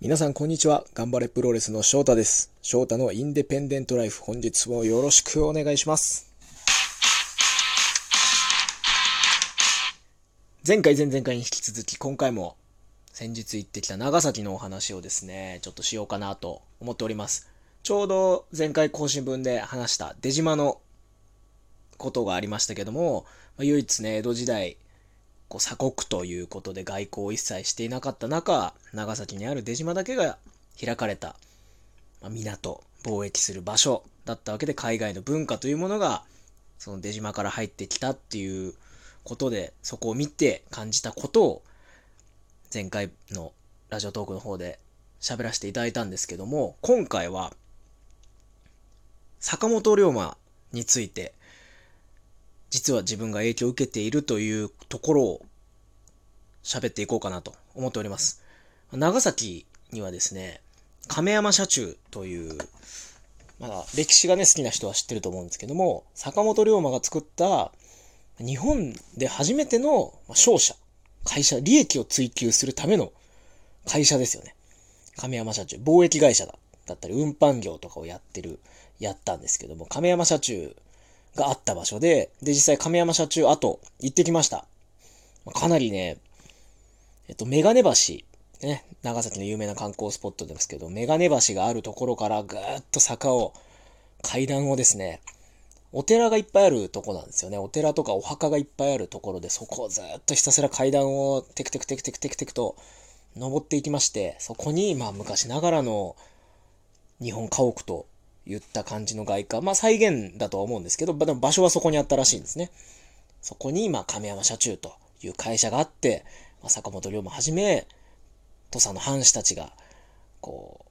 皆さんこんにちは。頑張れプロレスの翔太です。翔太のインデペンデントライフ、本日もよろしくお願いします。前回前々回に引き続き、今回も先日行ってきた長崎のお話をですね、ちょっとしようかなと思っております。ちょうど前回更新分で話した出島のことがありましたけども、まあ唯一ね、江戸時代、こう鎖国ということで外交を一切していなかった中、長崎にある出島だけが開かれた、まあ港、貿易する場所だったわけで、海外の文化というものが、その出島から入ってきたっていうことで、そこを見て感じたことを、前回のラジオトークの方で喋らせていただいたんですけども、今回は、坂本龍馬について、実は自分が影響を受けているというところを喋っていこうかなと思っております。長崎にはですね、亀山社中という、まあ、歴史がね、好きな人は知ってると思うんですけども、坂本龍馬が作った日本で初めての商社、会社、利益を追求するための会社ですよね。亀山社中、貿易会社だだったり、運搬業とかをやってる、やったんですけども、亀山社中があった場所で、で、実際亀山社中後、行ってきました。かなりね、えっと、メガネ橋、ね、長崎の有名な観光スポットですけど、メガネ橋があるところからぐーっと坂を、階段をですね、お寺がいっぱいあるとこなんですよね。お寺とかお墓がいっぱいあるところで、そこをずっとひたすら階段をテクテクテクテクテクテクと登っていきまして、そこに、まあ昔ながらの日本家屋と言った感じの外観、まあ再現だとは思うんですけど、場所はそこにあったらしいんですね。そこに、まあ亀山社中という会社があって、まあ、坂本龍馬はじめ、土佐の藩士たちが、こ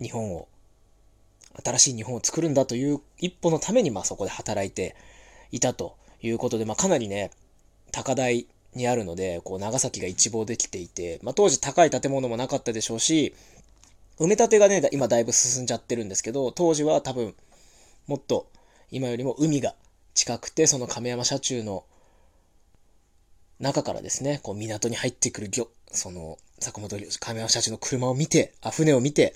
う、日本を、新しい日本を作るんだという一歩のために、まあそこで働いていたということで、まあかなりね、高台にあるので、こう長崎が一望できていて、まあ当時高い建物もなかったでしょうし、埋め立てがね、今だいぶ進んじゃってるんですけど、当時は多分、もっと今よりも海が近くて、その亀山社中の中からですね、こう港に入ってくる漁、その坂本亀山社中の車を見て、あ、船を見て、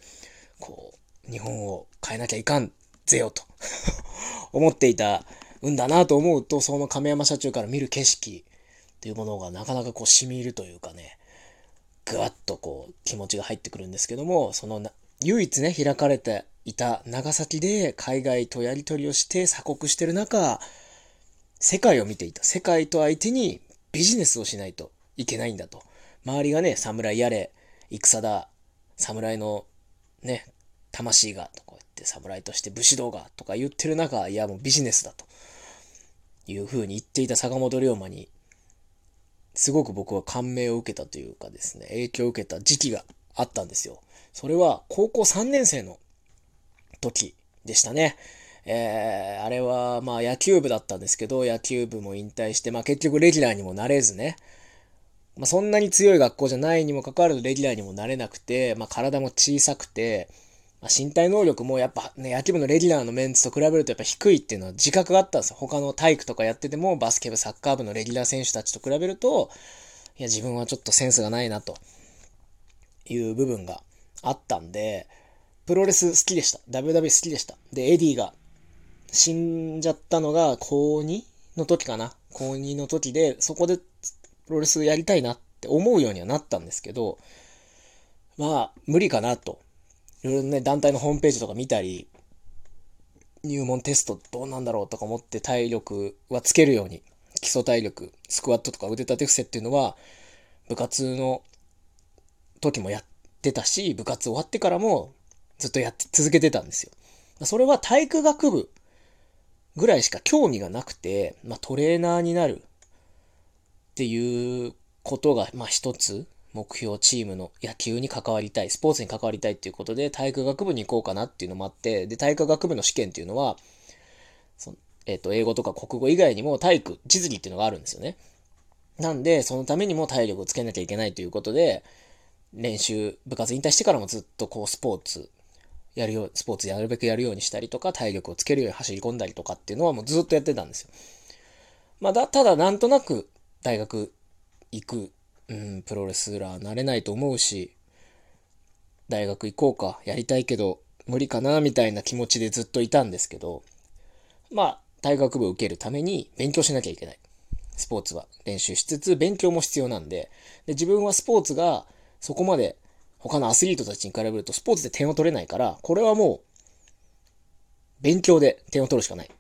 こう、日本を変えなきゃいかんぜよと 思っていたんだなと思うと、その亀山社中から見る景色というものがなかなかこう染み入るというかね、ぐわっとこう気持ちが入ってくるんですけども、そのな唯一ね、開かれていた長崎で海外とやり取りをして鎖国してる中、世界を見ていた。世界と相手にビジネスをしないといけないんだと。周りがね、侍やれ、戦だ、侍のね、魂が、とか言って、侍として武士道が、とか言ってる中、いやもうビジネスだと。いう風に言っていた坂本龍馬に、すごく僕は感銘を受けたというかですね、影響を受けた時期があったんですよ。それは高校3年生の時でしたね。えー、あれはまあ野球部だったんですけど、野球部も引退して、まあ結局レギュラーにもなれずね、まあそんなに強い学校じゃないにもかかわらずレギュラーにもなれなくて、まあ体も小さくて、まあ、身体能力もやっぱね、野球部のレギュラーのメンツと比べるとやっぱ低いっていうのは自覚があったんですよ。他の体育とかやってても、バスケ部、サッカー部のレギュラー選手たちと比べると、いや、自分はちょっとセンスがないな、という部分があったんで、プロレス好きでした。WW 好きでした。で、エディが死んじゃったのが高2の時かな。高2の時で、そこでプロレスやりたいなって思うようにはなったんですけど、まあ、無理かなと。いろいろね、団体のホームページとか見たり、入門テストどうなんだろうとか思って体力はつけるように、基礎体力、スクワットとか腕立て伏せっていうのは、部活の時もやってたし、部活終わってからもずっとやって続けてたんですよ。それは体育学部ぐらいしか興味がなくて、まあ、トレーナーになるっていうことが、まあ、一つ目標チームの野球に関わりたい、スポーツに関わりたいっていうことで体育学部に行こうかなっていうのもあって、で、体育学部の試験っていうのは、そえっ、と、英語とか国語以外にも体育、地図理っていうのがあるんですよね。なんで、そのためにも体力をつけなきゃいけないということで、練習、部活引退してからもずっとこうスポーツ、やるよう、スポーツやるべくやるようにしたりとか、体力をつけるように走り込んだりとかっていうのはもうずっとやってたんですよ。まあだ、ただなんとなく大学行く、うん、プロレスラーなれないと思うし、大学行こうか、やりたいけど無理かな、みたいな気持ちでずっといたんですけど、まあ、大学部受けるために勉強しなきゃいけない。スポーツは練習しつつ勉強も必要なんで、で自分はスポーツがそこまで他のアスリートたちに比べるとスポーツで点を取れないから、これはもう勉強で点を取るしかない。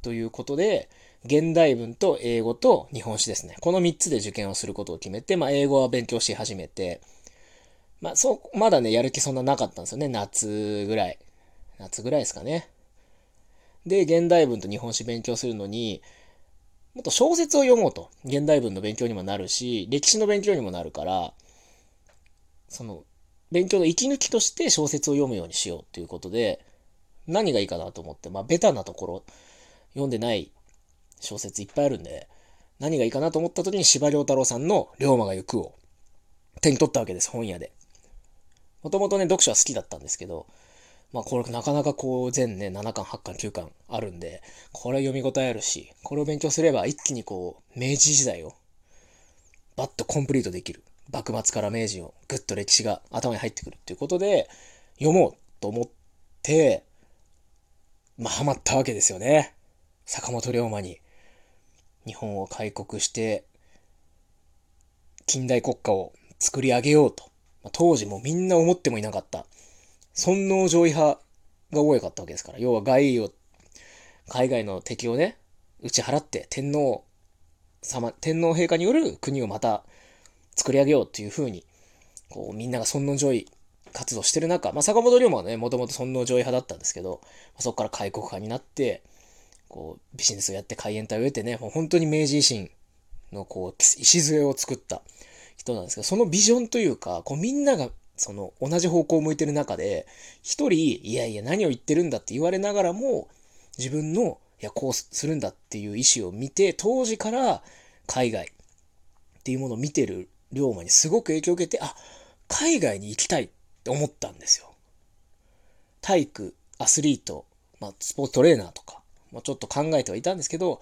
ということで、現代文と英語と日本史ですね。この3つで受験をすることを決めて、まあ、英語は勉強し始めて、まあ、そう、まだね、やる気そんななかったんですよね。夏ぐらい。夏ぐらいですかね。で、現代文と日本史勉強するのに、もっと小説を読もうと。現代文の勉強にもなるし、歴史の勉強にもなるから、その、勉強の息抜きとして小説を読むようにしようということで、何がいいかなと思って、まあ、ベタなところ、読んでない小説いっぱいあるんで、何がいいかなと思った時に司馬遼太郎さんの龍馬が行くを手に取ったわけです、本屋で。もともとね、読書は好きだったんですけど、まあこれなかなかこう全ね、7巻、8巻、9巻あるんで、これ読み応えあるし、これを勉強すれば一気にこう、明治時代をバッとコンプリートできる。幕末から明治をぐっと歴史が頭に入ってくるっていうことで、読もうと思って、まあハマったわけですよね。坂本龍馬に。日本を開国して、近代国家を作り上げようと。まあ、当時もみんな思ってもいなかった。尊王攘夷派が多かったわけですから。要は外を、海外の敵をね、打ち払って天皇様、天皇陛下による国をまた作り上げようっていうふうに、こうみんなが尊王攘夷活動してる中、まあ、坂本龍馬はね、もともと尊王攘夷派だったんですけど、まあそこから開国派になって、こう、ビジネスをやって海援隊を得てね、もう本当に明治維新のこう、礎を作った人なんですけど、そのビジョンというか、こうみんながその同じ方向を向いてる中で、一人、いやいや何を言ってるんだって言われながらも、自分の、いや、こうするんだっていう意思を見て、当時から海外っていうものを見てる龍馬にすごく影響を受けて、あ、海外に行きたいって思ったんですよ。体育、アスリート、まあ、スポーツトレーナーとか、ま、ちょっと考えてはいたんですけど、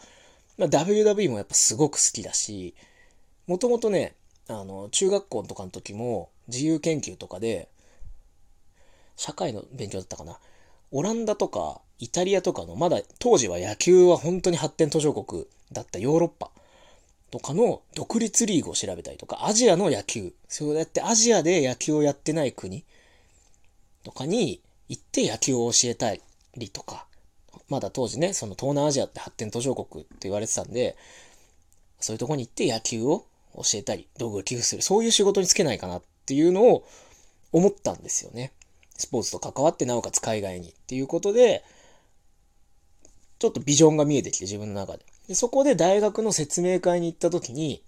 まあ、WWE もやっぱすごく好きだし、もともとね、あの、中学校とかの時も自由研究とかで、社会の勉強だったかな。オランダとかイタリアとかの、まだ当時は野球は本当に発展途上国だったヨーロッパとかの独立リーグを調べたりとか、アジアの野球、そうやってアジアで野球をやってない国とかに行って野球を教えたりとか、まだ当時ね、その東南アジアって発展途上国って言われてたんで、そういうとこに行って野球を教えたり、道具を寄付する、そういう仕事に就けないかなっていうのを思ったんですよね。スポーツと関わって、なおかつ海外にっていうことで、ちょっとビジョンが見えてきて、自分の中で。でそこで大学の説明会に行った時に、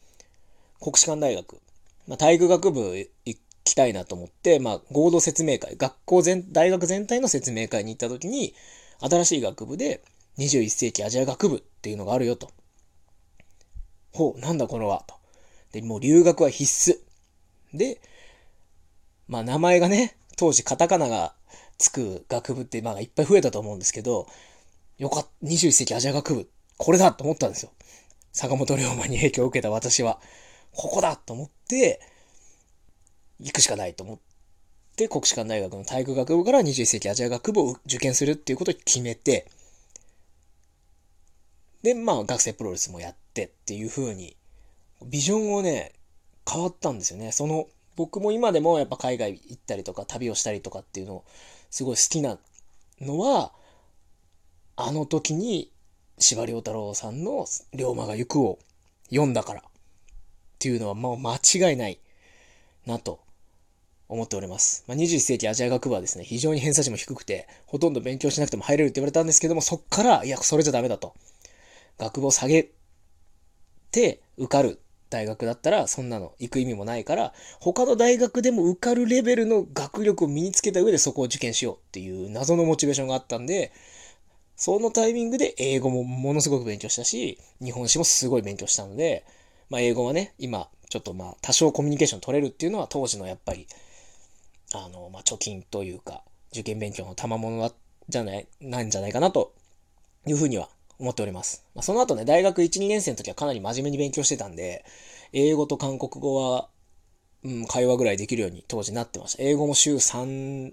国士舘大学、まあ、体育学部行きたいなと思って、まあ、合同説明会、学校全、大学全体の説明会に行った時に、新しい学部で21世紀アジア学部っていうのがあるよと。ほう、なんだこのは、と。で、もう留学は必須。で、まあ名前がね、当時カタカナがつく学部ってまあいっぱい増えたと思うんですけど、よかった、21世紀アジア学部、これだと思ったんですよ。坂本龍馬に影響を受けた私は、ここだと思って、行くしかないと思って、国士舘大学の体育学部から21世紀アジア学部を受験するっていうことを決めて、で、まあ学生プロレスもやってっていう風に、ビジョンをね、変わったんですよね。その、僕も今でもやっぱ海外行ったりとか旅をしたりとかっていうのをすごい好きなのは、あの時に司馬太郎さんの龍馬が行くを読んだからっていうのはもう間違いないなと思っております。まあ、21世紀アジア学部はですね、非常に偏差値も低くて、ほとんど勉強しなくても入れるって言われたんですけども、そっから、いや、それじゃダメだと。学部を下げて受かる大学だったら、そんなの行く意味もないから、他の大学でも受かるレベルの学力を身につけた上でそこを受験しようっていう謎のモチベーションがあったんで、そのタイミングで英語もものすごく勉強したし、日本史もすごい勉強したので、まあ英語はね、今、ちょっとまあ多少コミュニケーション取れるっていうのは当時のやっぱり、あの、まあ貯金というか、受験勉強の賜物じゃない、なんじゃないかなというふうには思っております。まあ、その後ね、大学1、2年生の時はかなり真面目に勉強してたんで、英語と韓国語はうん、会話ぐらいできるように当時なってました。英語も週3、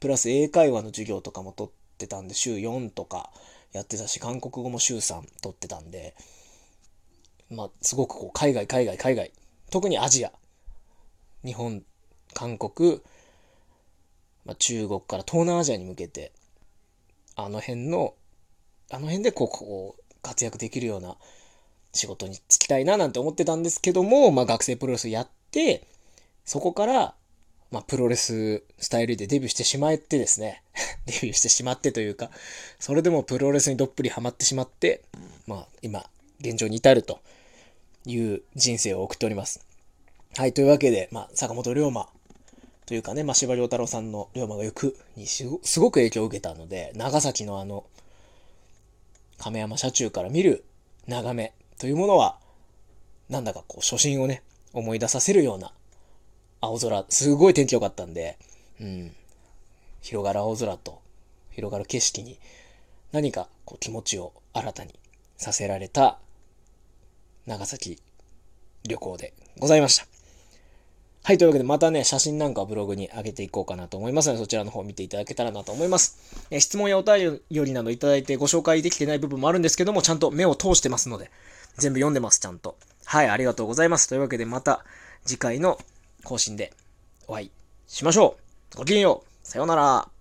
プラス英会話の授業とかも取ってたんで、週4とかやってたし、韓国語も週3取ってたんで、まあ、すごくこう、海外、海外、海外、特にアジア、日本、韓国、まあ、中国から東南アジアに向けて、あの辺の、あの辺でこう、こう、活躍できるような仕事に就きたいななんて思ってたんですけども、まあ学生プロレスやって、そこから、まあプロレススタイルでデビューしてしまってですね、デビューしてしまってというか、それでもプロレスにどっぷりハマってしまって、まあ今、現状に至るという人生を送っております。はい、というわけで、まあ坂本龍馬というかね、まあ司馬太郎さんの龍馬が行くにすごく影響を受けたので、長崎のあの、亀山社中から見る眺めというものは、なんだかこう初心をね、思い出させるような青空、すごい天気良かったんで、うん、広がる青空と広がる景色に何かこう気持ちを新たにさせられた長崎旅行でございました。はい、というわけでまたね、写真なんかをブログに上げていこうかなと思いますので、そちらの方を見ていただけたらなと思います。え質問やお便りなどいただいてご紹介できてない部分もあるんですけども、ちゃんと目を通してますので、全部読んでます、ちゃんと。はい、ありがとうございます。というわけでまた次回の更新でお会いしましょう。ごきげんよう。さようなら。